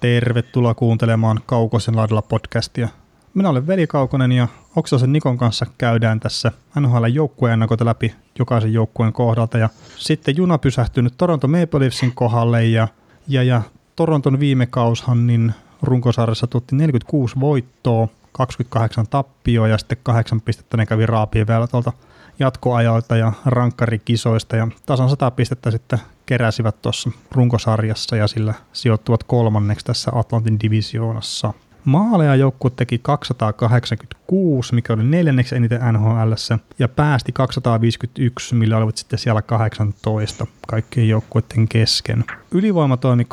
Tervetuloa kuuntelemaan Kaukosen laidalla podcastia. Minä olen Veli Kaukonen ja Oksasen Nikon kanssa käydään tässä NHL joukkueen ennakoita läpi jokaisen joukkueen kohdalta. Ja sitten juna pysähtynyt Toronto Maple Leafsin kohdalle ja, ja, ja Toronton viime kaushan niin runkosarjassa tuotti 46 voittoa, 28 tappioa ja sitten 8 pistettä ne kävi raapien vielä tuolta jatkoajoilta ja rankkarikisoista ja tasan 100 pistettä sitten keräsivät tuossa runkosarjassa ja sillä sijoittuvat kolmanneksi tässä Atlantin divisioonassa. Maaleja joukkue teki 286, mikä oli neljänneksi eniten NHL, ja päästi 251, millä olivat sitten siellä 18 kaikkien joukkueiden kesken. Ylivoima toimi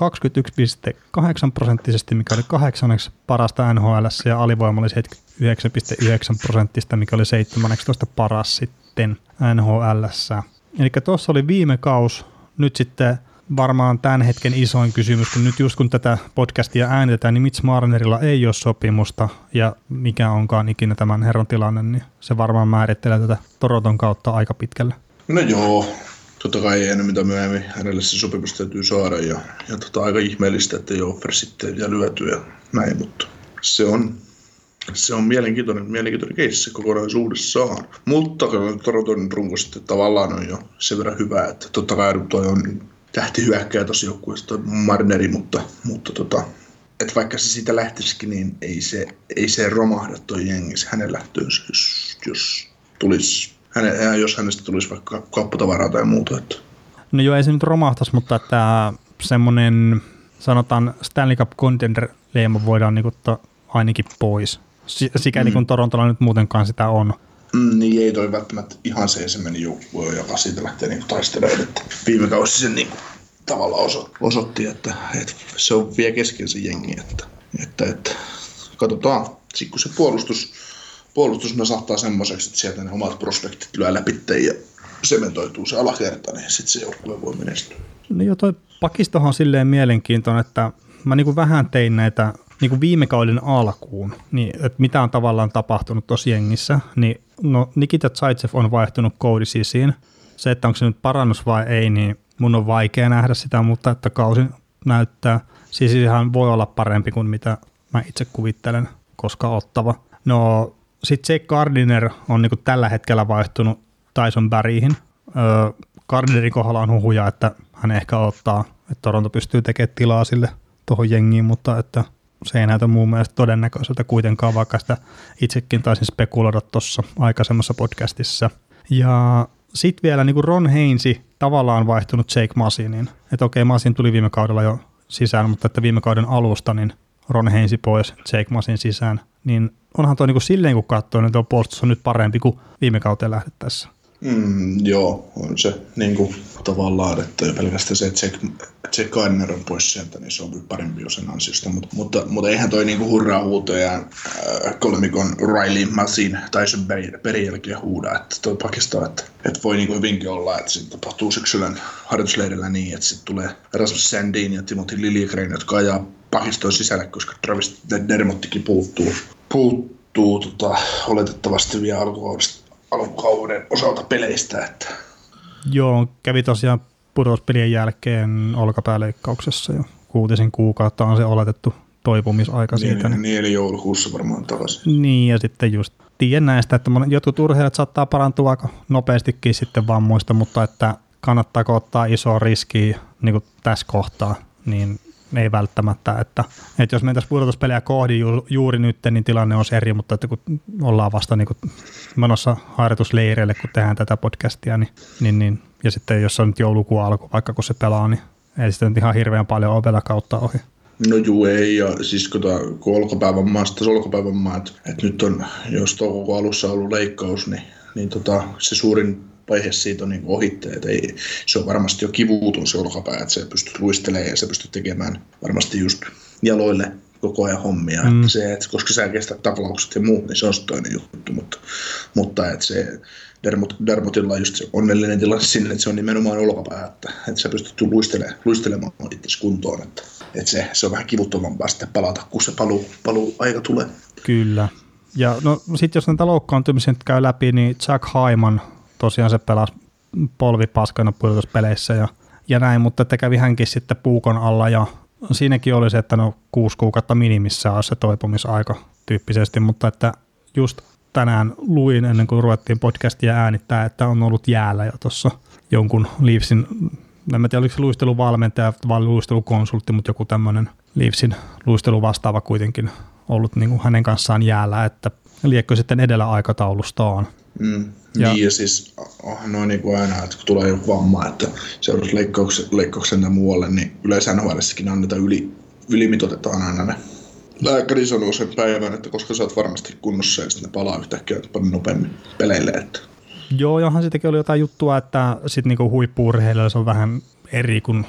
21,8 prosenttisesti, mikä oli kahdeksanneksi parasta NHL, ja alivoima oli 79,9 prosenttista, mikä oli 17 paras sitten NHL. Eli tuossa oli viime kaus, nyt sitten varmaan tämän hetken isoin kysymys, kun nyt just kun tätä podcastia äänitetään, niin Mitch Marnerilla ei ole sopimusta ja mikä onkaan ikinä tämän herran tilanne, niin se varmaan määrittelee tätä Toroton kautta aika pitkälle. No joo, totta kai ei enää mitä myöhemmin hänelle se sopimus täytyy saada ja, ja tota, aika ihmeellistä, että ei offer sitten ja lyöty ja näin, mutta se on, se on mielenkiintoinen, mielenkiintoinen keissi kokonaisuudessaan. Mutta Toronton runko sitten tavallaan on jo sen verran hyvä, että totta kai toi on tähtihyökkäjä tuossa joukkueessa, Marneri, mutta, mutta tota, että vaikka se siitä lähtisikin, niin ei se, ei se romahda toi jengi hänen lähtöönsä, jos, jos, tulisi, häne, jos hänestä tulisi vaikka kauppatavaraa tai muuta. Että. No joo, ei se nyt romahtaisi, mutta että semmoinen, sanotaan Stanley Cup Contender leima voidaan niin ottaa ainakin pois. Sikäli mm. kun Torontolla nyt muutenkaan sitä on. Mm, niin ei toi välttämättä ihan se ensimmäinen joukkue, joka siitä lähtee niin taistelemaan. Että viime kausi sen niin tavallaan oso, osoitti, että, että, se on vielä kesken se jengi. Että, että, että katsotaan, sitten kun se puolustus, puolustus nasahtaa semmoiseksi, että sieltä ne omat prospektit lyö läpi ja sementoituu se alakerta, niin sitten se joukkue voi menestyä. No joo, toi pakistohan on silleen mielenkiintoinen, että mä niin vähän tein näitä niin kuin viime kauden alkuun, niin että mitä on tavallaan tapahtunut tuossa jengissä, niin no Nikita Zaitsev on vaihtunut koodisisiin. Se, että onko se nyt parannus vai ei, niin mun on vaikea nähdä sitä, mutta että kausi näyttää. Siis ihan voi olla parempi kuin mitä mä itse kuvittelen, koska ottava. No sitten Jake Gardiner on niinku tällä hetkellä vaihtunut Tyson Barryin. Öö, Gardinerin kohdalla on huhuja, että hän ehkä ottaa, että Toronto pystyy tekemään tilaa sille tuohon jengiin, mutta että se ei näytä muun mielestä todennäköiseltä kuitenkaan, vaikka sitä itsekin taisin spekuloida tuossa aikaisemmassa podcastissa. Ja sitten vielä niin kuin Ron Heinsi tavallaan vaihtunut Jake Masinin. Että okei, Masin tuli viime kaudella jo sisään, mutta että viime kauden alusta niin Ron Heinsi pois, Jake Masin sisään. Niin onhan tuo niin kuin silleen, kun katsoo, niin tuo puolustus on nyt parempi kuin viime kauteen lähdettäessä. Mm, joo, on se niin kuin, tavallaan, että jo pelkästään se, että Gardner on pois sieltä, niin se on parempi jo sen ansiosta. Mutta, mutta, mutta eihän toi niin hurraa huutoja äh, kolmikon Riley Masin tai sen perin jälkeen huuda, että toi pakistaa, että, että voi niin kuin hyvinkin olla, että sitten tapahtuu syksylän harjoitusleirillä niin, että sitten tulee Rasmus Sandin ja Timothy Liljegren, jotka ajaa pakistoon sisälle, koska Travis Dermottikin puuttuu, puuttuu tota, oletettavasti vielä alkukaudesta alkukauden osalta peleistä. Että. Joo, kävi tosiaan pudotuspelien jälkeen olkapääleikkauksessa jo kuutisen kuukautta on se oletettu toipumisaika niin, siitä. Niin, niin, eli joulukuussa varmaan takaisin. Niin, ja sitten just tiedän näistä, että jotkut urheilijat saattaa parantua aika nopeastikin sitten vammoista, mutta että kannattaako ottaa iso riski niin kuin tässä kohtaa, niin ei välttämättä, että, että jos mentäisiin pudotuspelejä kohdi ju, juuri nyt, niin tilanne on eri, mutta että kun ollaan vasta niin kuin menossa harjoitusleireille, kun tehdään tätä podcastia, niin, niin, niin ja sitten jos on nyt joulukuun alku, vaikka kun se pelaa, niin ei sitten ihan hirveän paljon ovella kautta ohi. No juu ei, ja siis kun, tämä, kun olkapäivän maasta, olkapäivän maa, että, että nyt on, jos toukokuun alussa ollut leikkaus, niin, niin tota, se suurin vaihe siitä on niin ohitte, että ei, se on varmasti jo kivuuton se olkapää, että se pystyt luistelemaan ja se pystyt tekemään varmasti just jaloille koko ajan hommia. Mm. Että se, että koska sä kestät taklaukset ja muut, niin se on toinen juttu, mutta, mutta että se Dermot, Dermotilla on just se onnellinen tilanne sinne, että se on nimenomaan olkapää, että, että sä pystyt luistelemaan, luistelemaan itse kuntoon, että, että se, se on vähän kivuttomampaa sitten palata, kun se paluu, paluu aika tulee. Kyllä. Ja no sitten jos näitä loukkaantumisia käy läpi, niin Jack Haiman tosiaan se pelasi polvipaskana pudotuspeleissä ja, ja näin, mutta että kävi hänkin sitten puukon alla ja siinäkin oli se, että no kuusi kuukautta minimissä on se toipumisaika tyyppisesti, mutta että just tänään luin ennen kuin ruvettiin podcastia äänittää, että on ollut jäällä jo tuossa jonkun Leafsin, en tiedä oliko se luisteluvalmentaja vai luistelukonsultti, mutta joku tämmöinen Leafsin luistelu vastaava kuitenkin ollut niin kuin hänen kanssaan jäällä, että liekkö sitten edellä aikataulustaan. Mm. Ja, niin ja siis oh, noin niin kuin aina, että kun tulee joku vamma, että seuraavaksi leikkauksen, leikkauksen ja muualle, niin yleensä NHLssäkin annetaan yli, ylimitotetaan aina ne. Lääkäri sanoo sen päivän, että koska sä oot varmasti kunnossa ja sitten ne palaa yhtäkkiä paljon nopeammin peleille. Että. Joo, johan sittenkin oli jotain juttua, että sitten niinku se on vähän eri kuin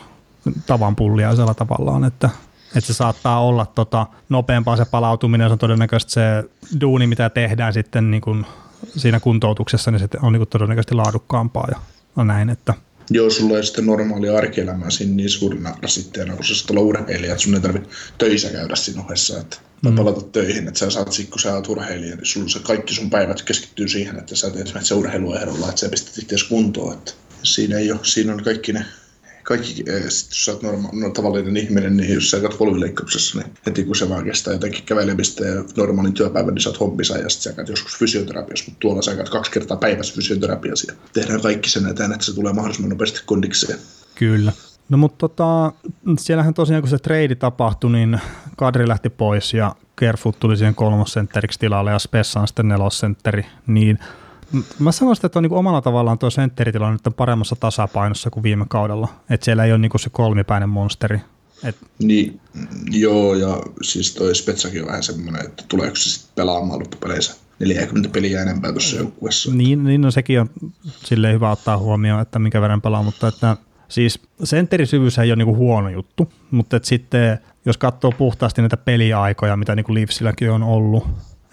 tavan pulliaisella tavallaan, että että se saattaa olla tota, nopeampaa se palautuminen, se on todennäköisesti se duuni, mitä tehdään sitten niin kuin siinä kuntoutuksessa, niin se on niin todennäköisesti laadukkaampaa ja on näin, että Joo, sulla ei sitten normaali arkielämää siinä niin suurina rasitteena, kun sä sitten olla urheilija, että sun ei tarvitse töissä käydä siinä ohessa, että, mm. palata töihin, että sä saat sit, kun sä oot urheilija, niin sulla se kaikki sun päivät keskittyy siihen, että sä teet se urheiluehdolla, että sä pistät itse kuntoon, että siinä ei ole, siinä on kaikki ne kaikki, eh, jos oot norma, no, tavallinen ihminen, niin jos sä käyt volvileikkauksessa, niin heti kun se vaan kestää jotenkin kävelemistä ja normaalin työpäivän, niin sä oot hobbisa ja sitten sä käyt joskus fysioterapiassa, mutta tuolla sä käyt kaksi kertaa päivässä fysioterapiassa ja tehdään kaikki sen eteen, että se tulee mahdollisimman nopeasti kondikseen. Kyllä. No mutta tota, siellähän tosiaan kun se trade tapahtui, niin Kadri lähti pois ja Kerfoot tuli siihen kolmosentteriksi tilalle ja Spessa on sitten nelosentteri, niin Mä sanoisin, että on niin omalla tavallaan tuo sentteritilanne nyt on paremmassa tasapainossa kuin viime kaudella. Että siellä ei ole niin se kolmipäinen monsteri. Et... Niin, joo, ja siis toi Spetsakin on vähän semmoinen, että tuleeko se sitten pelaamaan loppupeleissä 40 peliä enempää tuossa joukkueessa. Niin, niin no sekin on silleen hyvä ottaa huomioon, että minkä verran pelaa, mutta että siis sentterisyvyys ei ole niinku huono juttu, mutta että sitten jos katsoo puhtaasti näitä peliaikoja, mitä niinku Leafsilläkin on ollut,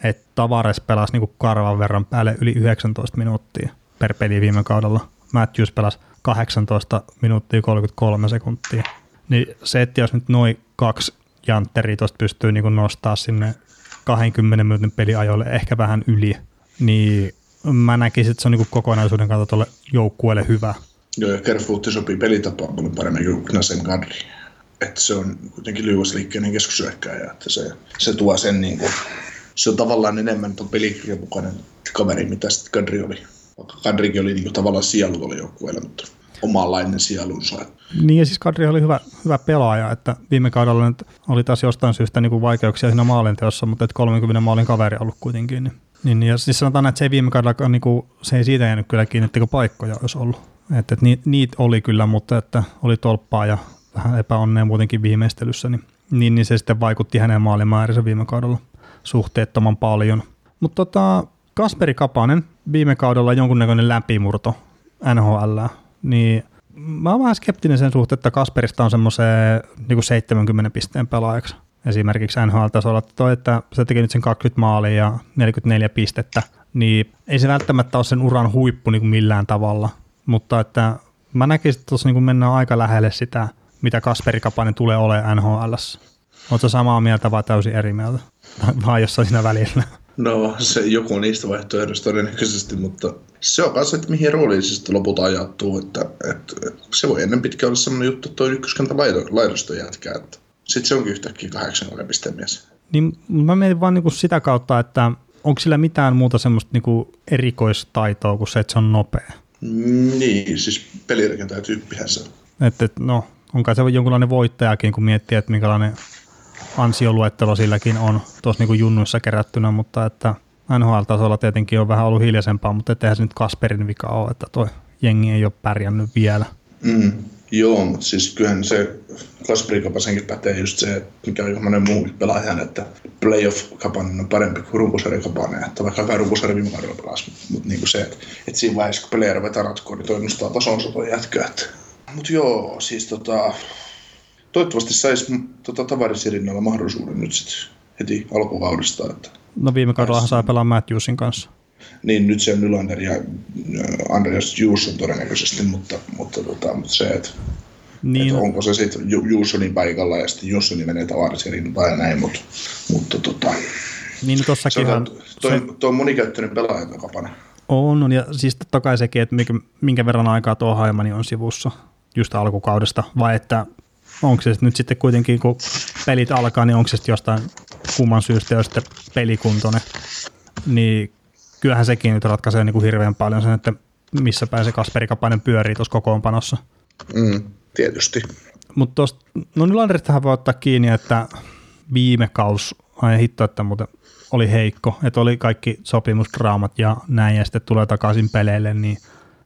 että Tavares pelasi niin karvan verran päälle yli 19 minuuttia per peli viime kaudella. Matthews pelasi 18 minuuttia 33 sekuntia. Niin se, että jos nyt noin kaksi jantteria tuosta pystyy niin nostaa sinne 20 minuutin peliajoille ehkä vähän yli, niin mä näkisin, että se on niin kokonaisuuden kannalta tuolle joukkueelle hyvä. Joo, ja Kerfootti sopii pelitapaan paljon paremmin kuin Knasen Kadri. Että se on kuitenkin lyhyysliikkeinen keskusyökkäjä, että se, se tuo sen niin kuin se on tavallaan enemmän tuon pelikirjan mukainen kaveri, mitä sitten Kadri oli. Vaikka Kadrikin oli niin tavallaan sielu tuolla joukkueella, mutta omanlainen sielunsa. Niin ja siis Kadri oli hyvä, hyvä pelaaja, että viime kaudella nyt oli taas jostain syystä niin kuin vaikeuksia siinä maalinteossa, mutta että 30 maalin kaveri ollut kuitenkin. Niin, niin, ja siis sanotaan, että se ei viime kaudella, niin kuin, se ei siitä jäänyt kyllä kiinni, että paikkoja olisi ollut. Että, että niitä niit oli kyllä, mutta että oli tolppaa ja vähän epäonnea muutenkin viimeistelyssä, niin, niin, niin se sitten vaikutti hänen maalimäärinsä viime kaudella suhteettoman paljon. Mutta tota, Kasperi Kapanen, viime kaudella jonkunnäköinen läpimurto NHL, niin mä oon vähän skeptinen sen suhteen, että Kasperista on semmoiseen niin 70 pisteen pelaajaksi esimerkiksi NHL-tasolla. Toi, että se teki nyt sen 20 maalia ja 44 pistettä, niin ei se välttämättä ole sen uran huippu niin kuin millään tavalla, mutta että mä näkisin, että tuossa niin mennään aika lähelle sitä, mitä Kasperi Kapanen tulee olemaan NHL. Oletko samaa mieltä vai täysin eri mieltä? Vai jossain siinä välillä? No, se joku niistä vaihtoehdoista todennäköisesti, mutta se on kanssa, että mihin rooliin se sitten lopulta ajattuu, että, että, että se voi ennen pitkään olla sellainen juttu, että tuo ykköskanta laidosta jätkää, että sitten se onkin yhtäkkiä kahdeksan pistemies. Niin mä mietin vaan niinku sitä kautta, että onko sillä mitään muuta semmoista niinku erikoistaitoa kuin se, että se on nopea? Niin, siis pelirakentaja-tyyppihän se Että, no, onko se jonkunlainen voittajakin, kun miettii, että minkälainen ansioluettelo silläkin on tuossa niin junnuissa kerättynä, mutta että NHL-tasolla tietenkin on vähän ollut hiljaisempaa, mutta etteihän se nyt Kasperin vika ole, että toi jengi ei ole pärjännyt vielä. Mm, joo, mutta siis kyllähän se Kasperin kapasenkin pätee just se, että mikä on monen muu pelaajan, että playoff-kapanen on parempi kuin runkosarjakapanen, että vaikka runkosarja viime kaudella pelasi, mutta niin kuin se, että, että siinä vaiheessa kun pelejä ruvetaan ratkoa, niin toi nostaa tasonsa toi jätkä. Mutta joo, siis tota, toivottavasti saisi tota, tavarisirinnoilla mahdollisuuden nyt sitten heti alkukaudesta. Että no viime kaudella sai pelaa Matthewsin kanssa. Niin, nyt se on Nylander ja äh, Andreas Juusson todennäköisesti, mutta, mutta, tota, mutta se, että niin. Että onko se sitten Juussonin paikalla ja sitten Juussoni menee tavarisirinnoilla ja näin, mutta, mutta tota, niin, no tossakin on, toi, se... toi on monikäyttöinen pelaaja kapana. On, on, ja siis totta kai sekin, että minkä, minkä verran aikaa tuo Haimani on sivussa just alkukaudesta, vai että onko se nyt sitten kuitenkin, kun pelit alkaa, niin onko se jostain kumman syystä jo sitten pelikuntoinen, niin kyllähän sekin nyt ratkaisee niin kuin hirveän paljon sen, että missä pääsee Kasperi Kapainen pyörii tuossa kokoonpanossa. Mm, tietysti. Mutta tuosta, no Nylanderistahan voi ottaa kiinni, että viime kaus, ai hitto, että muuten oli heikko, että oli kaikki sopimusdraamat ja näin, ja sitten tulee takaisin peleille, niin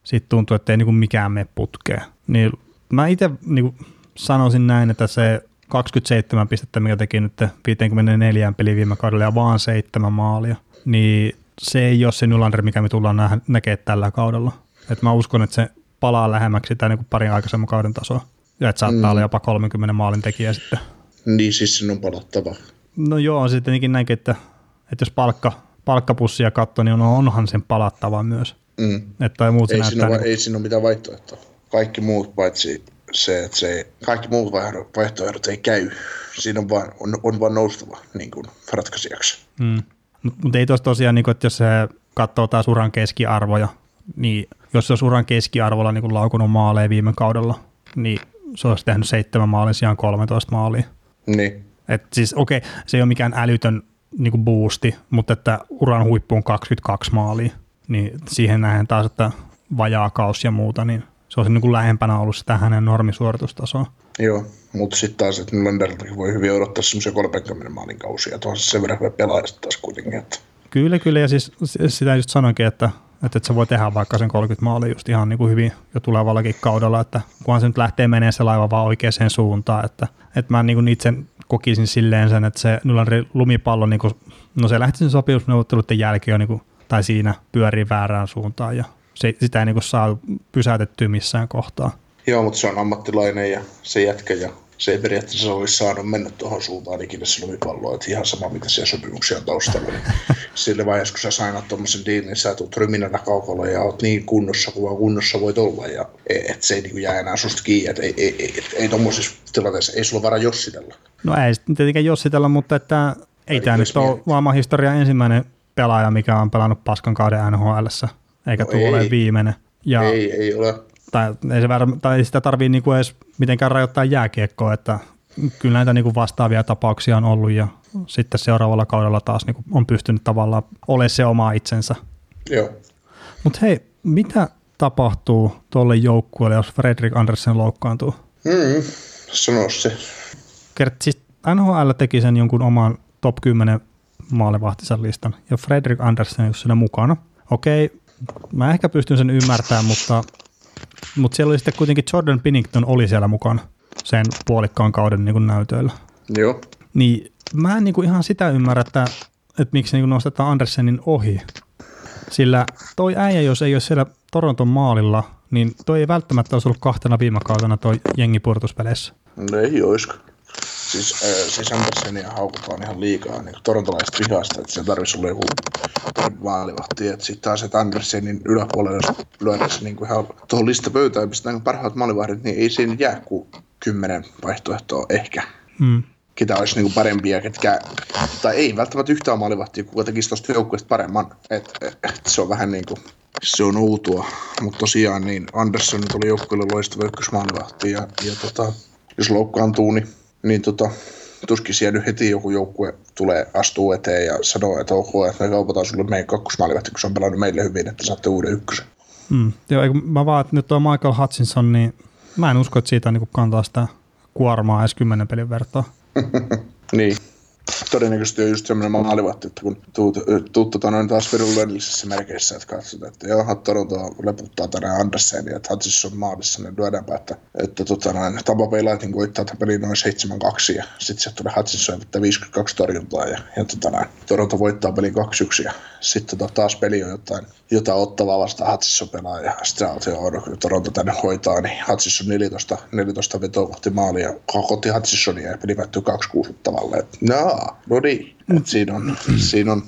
sitten tuntuu, että ei niinku mikään mene putkeen. Niin mä itse niinku sanoisin näin, että se 27 pistettä, mikä teki nyt 54 peli viime kaudella ja vaan seitsemän maalia, niin se ei ole se Nylander, mikä me tullaan nä- näkemään tällä kaudella. Et mä uskon, että se palaa lähemmäksi sitä niin parin aikaisemman kauden tasoa. Ja että saattaa mm. olla jopa 30 maalin tekijä sitten. Niin siis sen on palattava. No joo, sitten tietenkin näinkin, että, että jos palkka, palkkapussia katsoo, niin on, onhan sen palattava myös. Mm. Että muut Ei, siinä niin ei siinä ole mitään vaihtoehtoa. Kaikki muut paitsi se, että se, kaikki muut vaihtoehdot ei käy. Siinä on vaan, on, on vaan noustava niin kuin ratkaisijaksi. Mm. Mutta mut ei tuossa tosiaan, niin kun, että jos se katsoo taas uran keskiarvoja, niin jos se olisi uran keskiarvolla niin laukunut maaleja viime kaudella, niin se olisi tehnyt seitsemän maalin sijaan 13 maalia. Niin. Et siis okei, okay, se ei ole mikään älytön niin kuin boosti, mutta että uran huippu on 22 maalia, niin siihen nähen taas, että vajaa kaus ja muuta, niin se olisi niin kuin lähempänä ollut sitä hänen normisuoritustasoa. Joo, mutta sitten taas, että Nylanderiltakin voi hyvin odottaa semmoisia 30 maalin kausia. Tuohon se sen verran hyvä pelaaja taas kuitenkin. Että. Kyllä, kyllä, ja siis sitä just sanoinkin, että, että, että se voi tehdä vaikka sen 30 maalia just ihan niin kuin hyvin jo tulevallakin kaudella, että kunhan se nyt lähtee menemään se laiva vaan oikeaan suuntaan, että, että mä niin kuin itse kokisin silleen sen, että se Nylanderin lumipallo, niin kuin, no se lähti sen sopimusneuvotteluiden jälkeen jo niin kuin, tai siinä pyörii väärään suuntaan ja se, sitä ei niin kuin saa pysäytettyä missään kohtaa. Joo, mutta se on ammattilainen ja se jätkä ja se ei periaatteessa olisi saanut mennä tuohon suuntaan ikinä se lumipallo, että ihan sama mitä siellä sopimuksia on taustalla. Niin sillä vaiheessa, kun sä sainat tuommoisen diilin, niin sä tulet ryminänä kaukolla ja oot niin kunnossa kuin kunnossa voit olla ja et se ei niin jää enää susta kiinni, että ei, ei, ei, ei, ei tuommoisessa tilanteessa, ei sulla varaa jossitella. No ei sitten tietenkään jossitella, mutta että ei tämä nyt ole historian ensimmäinen pelaaja, mikä on pelannut paskan kauden nhl eikä No tule ole ei. viimeinen. Ja, Ei, ei ole. tai, ei se väärä, tai sitä tarvii niinku edes mitenkään rajoittaa jääkiekkoa, että kyllä näitä niinku vastaavia tapauksia on ollut ja sitten seuraavalla kaudella taas niinku on pystynyt tavallaan olemaan se oma itsensä. Joo. Mutta hei, mitä tapahtuu tuolle joukkueelle, jos Fredrik Andersen loukkaantuu? Mm, sano se. Kert, siis NHL teki sen jonkun oman top 10 maalivahtinsa listan, ja Fredrik Andersen ole siinä mukana. Okei, mä ehkä pystyn sen ymmärtämään, mutta, mutta siellä oli sitten kuitenkin Jordan Pinnington oli siellä mukana sen puolikkaan kauden niin näytöillä. Joo. Niin mä en niin kuin ihan sitä ymmärrä, että, että miksi niin kuin nostetaan Andersenin ohi. Sillä toi äijä, jos ei ole siellä Toronton maalilla, niin toi ei välttämättä olisi ollut kahtena viime kautena toi jengi pudotuspeleissä. No ei oisko. Siis, äh, siis Andersenia haukutaan ihan liikaa niin torontolaisesta vihasta, että se tarvitsisi olla joku maalivahti. Sitten taas, että Andersenin yläpuolelle, jos lyödään niin kuin ihan tuohon listapöytään, nämä parhaat maalivahdit, niin ei siinä jää kuin kymmenen vaihtoehtoa ehkä. Mm. Ketä olisi niin kuin parempia, ketkä, tai ei välttämättä yhtään maalivahtia, kuka tekisi tuosta joukkueesta paremman. Et, et, et, se on vähän niin kuin, se on outoa. Mutta tosiaan niin Andersson nyt oli joukkueelle loistava ykkösmaalivahti ja, ja tota, jos loukkaantuu, niin, niin tota, tuskin siellä nyt heti joku joukkue tulee, astuu eteen ja sanoo, että ok, että me kaupataan sulle meidän kakkosmaalivahti, kun se on pelannut meille hyvin, että saatte uuden ykkösen. Mm. Joo, mä vaan, että nyt tuo Michael Hutchinson, niin mä en usko, että siitä niin kantaa sitä kuormaa edes kymmenen pelin vertaa. Niin. Todennäköisesti on just semmoinen maalivahti, että kun tuut, tuut tota noin taas virullisissa merkeissä, että katsotaan, että joo, Toronto leputtaa tänään Andersen ja että Hutchison maalissa, niin lyödäänpä, että, että tota noin, Tampa Bay Lightning voittaa tämän pelin noin 7-2 ja sitten sieltä tulee Hutchison että 52 torjuntaa ja, ja tota noin, Toronto voittaa pelin 2-1 ja sitten tota, taas peli on jotain, jotain ottavaa vasta Hutchison pelaa ja sitten on, no, kun Toronto tänne hoitaa, niin Hutchison 14, 14 vetoa kohti maalia, kokotti Hutchisonia ja peli päättyy 2-6 tavalla, että no, no niin, Et siinä on, siinä on,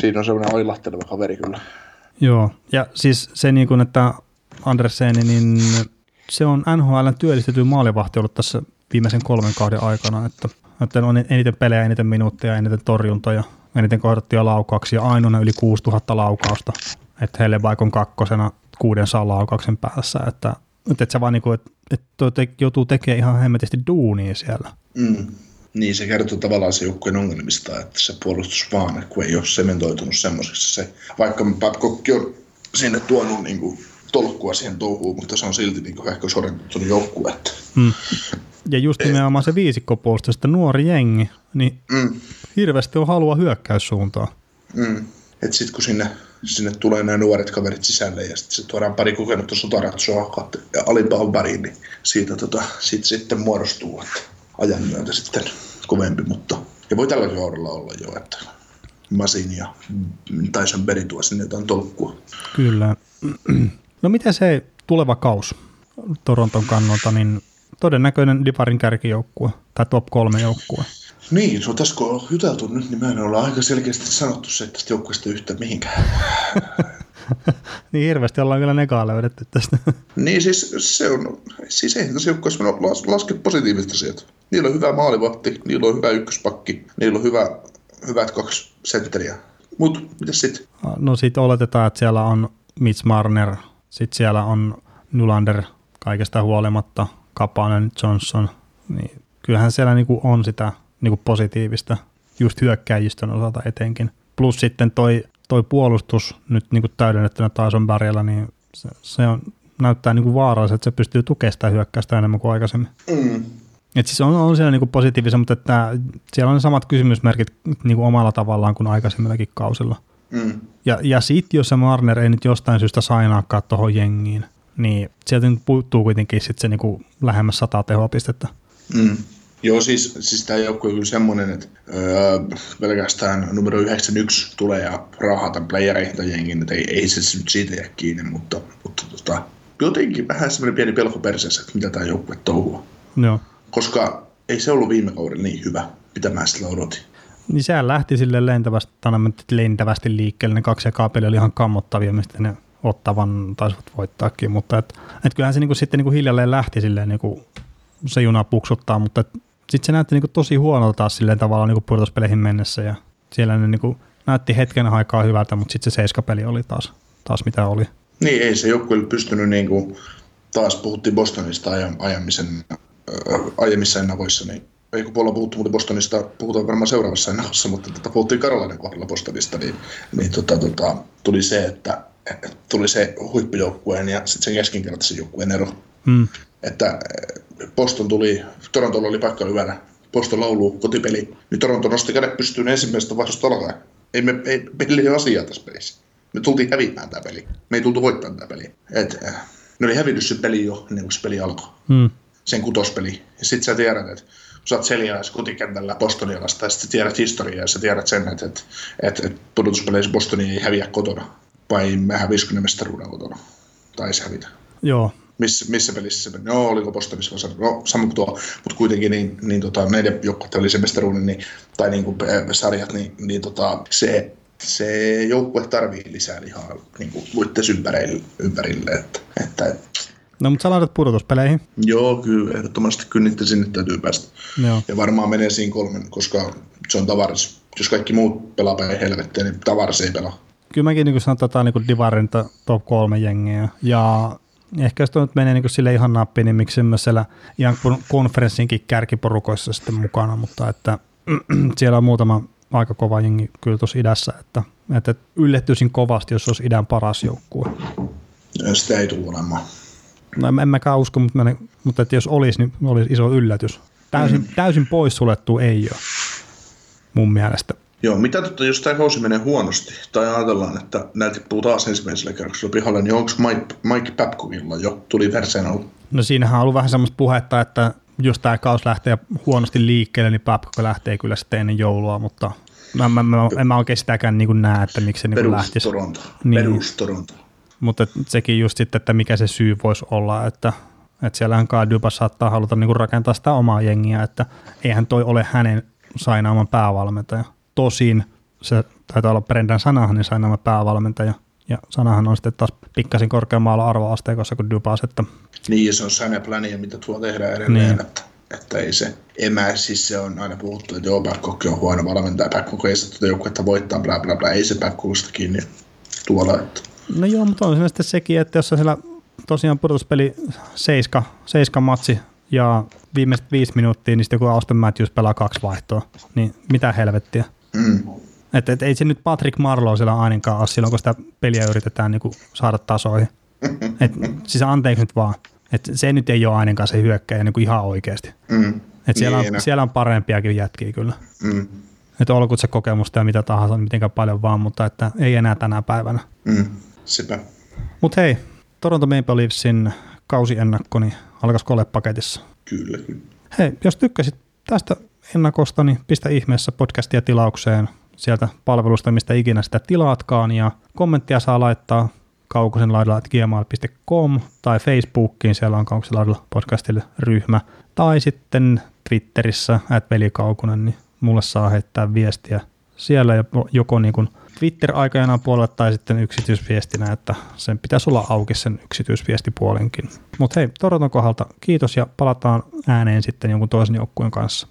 siinä on semmoinen oilahteleva kaveri kyllä. Joo, ja siis se niin kuin, että Andersen, niin se on NHL työllistetty maalivahti ollut tässä viimeisen kolmen kauden aikana, että, että on eniten pelejä, eniten minuutteja, eniten torjuntoja, eniten kohdattuja laukauksia, ainoana yli 6000 laukausta, että heille vaikka on kakkosena 600 laukauksen päässä, että, että se vaan niin kuin, että että joutuu tekemään ihan hemmetisti duunia siellä. Mm. Niin, se kertoo tavallaan se joukkueen ongelmista, että se puolustus vaan, kun ei ole sementoitunut semmoiseksi se, vaikka Babcock on sinne tuonut niin kuin, tolkkua siihen touhuun, mutta se on silti niin kuin, ehkä sorjennuttunut joukkue. Mm. Ja just nimenomaan se viisikkopuolustus, että nuori jengi, niin mm. hirveästi on halua hyökkäyssuuntaan. Mm. Että sitten kun sinne, sinne tulee nämä nuoret kaverit sisälle ja sitten se tuodaan pari kokenutta sotaratsoa ja alimpaan väriin, niin siitä tota, sit, sitten muodostuu, että ajan myötä sitten kovempi, mutta ja voi tällä kaudella olla jo, että Masin ja Tyson Berry tuo sinne jotain tolkkua. Kyllä. No miten se tuleva kaus Toronton kannalta, niin todennäköinen Divarin kärkijoukkue tai top kolme joukkue. Niin, no tässä kun on juteltu nyt, niin meidän ollaan aika selkeästi sanottu se, että tästä joukkueesta yhtä mihinkään. niin hirveästi ollaan kyllä negaa löydetty tästä. niin siis se on, siis ei tässä joukkueessa las, laske positiivista sieltä. Niillä on hyvä maalivahti, niillä on hyvä ykköspakki, niillä on hyvä, hyvät kaksi sentteriä. Mutta mitä sitten? No sitten oletetaan, että siellä on Mitch Marner, sitten siellä on Nylander kaikesta huolimatta, Kapanen, Johnson, niin kyllähän siellä niinku on sitä niinku positiivista, just hyökkäjistön osalta etenkin. Plus sitten toi, toi puolustus nyt niinku täydennettynä taas on Bärjällä, niin se, se on, näyttää niinku vaaralliselta, että se pystyy tukemaan sitä hyökkäystä enemmän kuin aikaisemmin. Mm. Et siis on, on siellä niinku positiivista, mutta että siellä on ne samat kysymysmerkit niinku omalla tavallaan kuin aikaisemmillakin kausilla. Mm. Ja, ja sitten jos se Marner ei nyt jostain syystä sainaakaan tuohon jengiin, niin sieltä nyt puuttuu kuitenkin sit se niinku lähemmäs sata tehopistettä. Mm. Joo, siis, siis tämä joukkue on kyllä semmoinen, että öö, pelkästään numero 91 tulee ja raahata playereihin tai jengin, että ei, ei se nyt siitä jää kiinni, mutta, mutta tota, jotenkin vähän semmoinen pieni pelko perseessä, että mitä tämä joukkue touhua. Joo. Koska ei se ollut viime kaudella niin hyvä, mitä mä sitä odotin. Niin sehän lähti sille lentävästi, lentävästi liikkeelle. Ne kaksi ekaa peliä oli ihan kammottavia, mistä ne ottavan taisivat voittaakin, mutta et, et kyllähän se niinku sitten niinku hiljalleen lähti silleen niinku se juna puksuttaa, mutta sitten se näytti niinku tosi huonolta taas silleen tavallaan niinku pudotuspeleihin mennessä ja siellä ne niinku näytti hetken aikaa hyvältä, mutta sitten se seiskapeli oli taas, taas mitä oli. Niin, ei se joku pystynyt niinku, taas puhuttiin Bostonista ajamisen, aiemmissa ennavoissa, niin ei kun puolella puhuttu muuten Bostonista, puhutaan varmaan seuraavassa ennavossa, mutta tota, puhuttiin Karolainen kohdalla Bostonista, niin, niin tota, tota, tuli se, että tuli se huippujoukkueen ja sitten sen keskinkertaisen joukkueen ero. Hmm. Että eh, Boston tuli, Torontolla oli paikka hyvänä, Boston laulu, kotipeli, niin Toronto nosti kädet pystyyn ensimmäisestä vaihdosta alkaen. Ei me, ei, meillä ei ole asiaa tässä pelissä. Me tultiin häviämään tämä peli. Me ei tultu voittamaan tämä peli. Et, eh, ne oli hävitys se peli jo ennen kuin se peli alkoi. Hmm. Sen kutospeli. Ja sitten sä tiedät, että sä oot Seliais kotikentällä Bostonialasta ja sitten tiedät historiaa ja sä tiedät sen, että, että, että, että pudotuspeleissä Bostoni ei häviä kotona vai me hävisikö ne mestaruuden kotona? Taisi hävitä. Joo. Missä, missä pelissä se meni? No, oliko Bostonissa vai No, sama kuin tuo, mutta kuitenkin niin, niin tota, neljä joukkuetta oli se mestaruuden, niin, tai niin kuin äh, sarjat, niin, niin tota, se, se joukkue tarvii lisää lihaa niin kuin ympärille, ympärille että, että No, mutta sä laitat pudotuspeleihin. Joo, kyllä, ehdottomasti kyllä sinne täytyy päästä. Joo. Ja varmaan menee siinä kolmen, koska se on tavaras. Jos kaikki muut pelaa päin helvettiä, niin tavaras ei pelaa kyllä mäkin niin sanon tätä niin Divarin top kolme jengiä. Ja ehkä jos tuo nyt menee niin sille ihan nappiin, niin miksi myös siellä ihan konferenssinkin kärkiporukoissa sitten mukana, mutta että siellä on muutama aika kova jengi kyllä tuossa idässä, että, että yllättyisin kovasti, jos olisi idän paras joukkue. Sitä ei tule olemaan. No en, mäkään usko, mutta, mä, mutta että jos olisi, niin olisi iso yllätys. Täysin, mm. täysin poissuljettu ei ole mun mielestä. Joo, mitä totta, jos tämä kausi menee huonosti, tai ajatellaan, että näitä tippuu taas ensimmäisellä kerroksella pihalle, niin onko Mike, Mike Babcockilla jo, tuli Versenal? No siinähän on ollut vähän semmoista puhetta, että jos tämä kausi lähtee huonosti liikkeelle, niin Babcock lähtee kyllä sitten ennen joulua, mutta mä, mä, mä, en mä oikein sitäkään niin näe, että miksi se niin lähtisi. Toronto. Niin. Perus Toronto. Mutta sekin just sitten, että mikä se syy voisi olla, että, että siellähän Kaduba saattaa haluta niin rakentaa sitä omaa jengiä, että eihän toi ole hänen sainaaman päävalmentaja. Tosin se taitaa olla Brendan Sanahan, niin sain nämä päävalmentaja. Ja Sanahan on sitten taas pikkasin korkeammalla arvoasteikossa kuin Dubas. Että... Niin, se on Sane plania, mitä tuo tehdään edelleen. Niin. Että, että ei se, en mä, siis se on aina puhuttu, että joo, Babcock on huono valmentaja, Babcock ei sitä joukkuetta voittaa, bla bla bla, ei se Babcockista kiinni tuolla. Että. No joo, mutta on siinä sitten sekin, että jos sä siellä tosiaan pudotuspeli 7, 7 matsi ja viimeiset viisi minuuttia, niin sitten kun Auston Matthews pelaa kaksi vaihtoa, niin mitä helvettiä. Mm. Et, et ei se nyt Patrick Marlowe siellä ainakaan ole silloin, kun sitä peliä yritetään niinku saada tasoihin. Et, siis anteeksi nyt vaan. Et se nyt ei ole ainakaan se hyökkäjä niinku ihan oikeasti. Mm. Et siellä, Niin, on, siellä on parempiakin jätkiä kyllä. Mm. Että olkoon se kokemusta ja mitä tahansa, niin mitenkään paljon vaan, mutta että ei enää tänä päivänä. Mm. Sepä. Mutta hei, Toronto Maple Leafsin kausiennakko niin alkaisiko olla paketissa? Kyllä, kyllä. Hei, jos tykkäsit tästä ennakosta, niin pistä ihmeessä podcastia tilaukseen sieltä palvelusta, mistä ikinä sitä tilaatkaan, ja kommenttia saa laittaa kaukosen laidalla gmail.com tai Facebookiin, siellä on kaukosen laidalla podcastille ryhmä, tai sitten Twitterissä, at velikaukonen, niin mulle saa heittää viestiä siellä joko niin kuin Twitter-aikajanaan puolella tai sitten yksityisviestinä, että sen pitäisi olla auki sen yksityisviestipuolenkin. Mutta hei, Toronton kohdalta kiitos ja palataan ääneen sitten jonkun toisen joukkueen kanssa.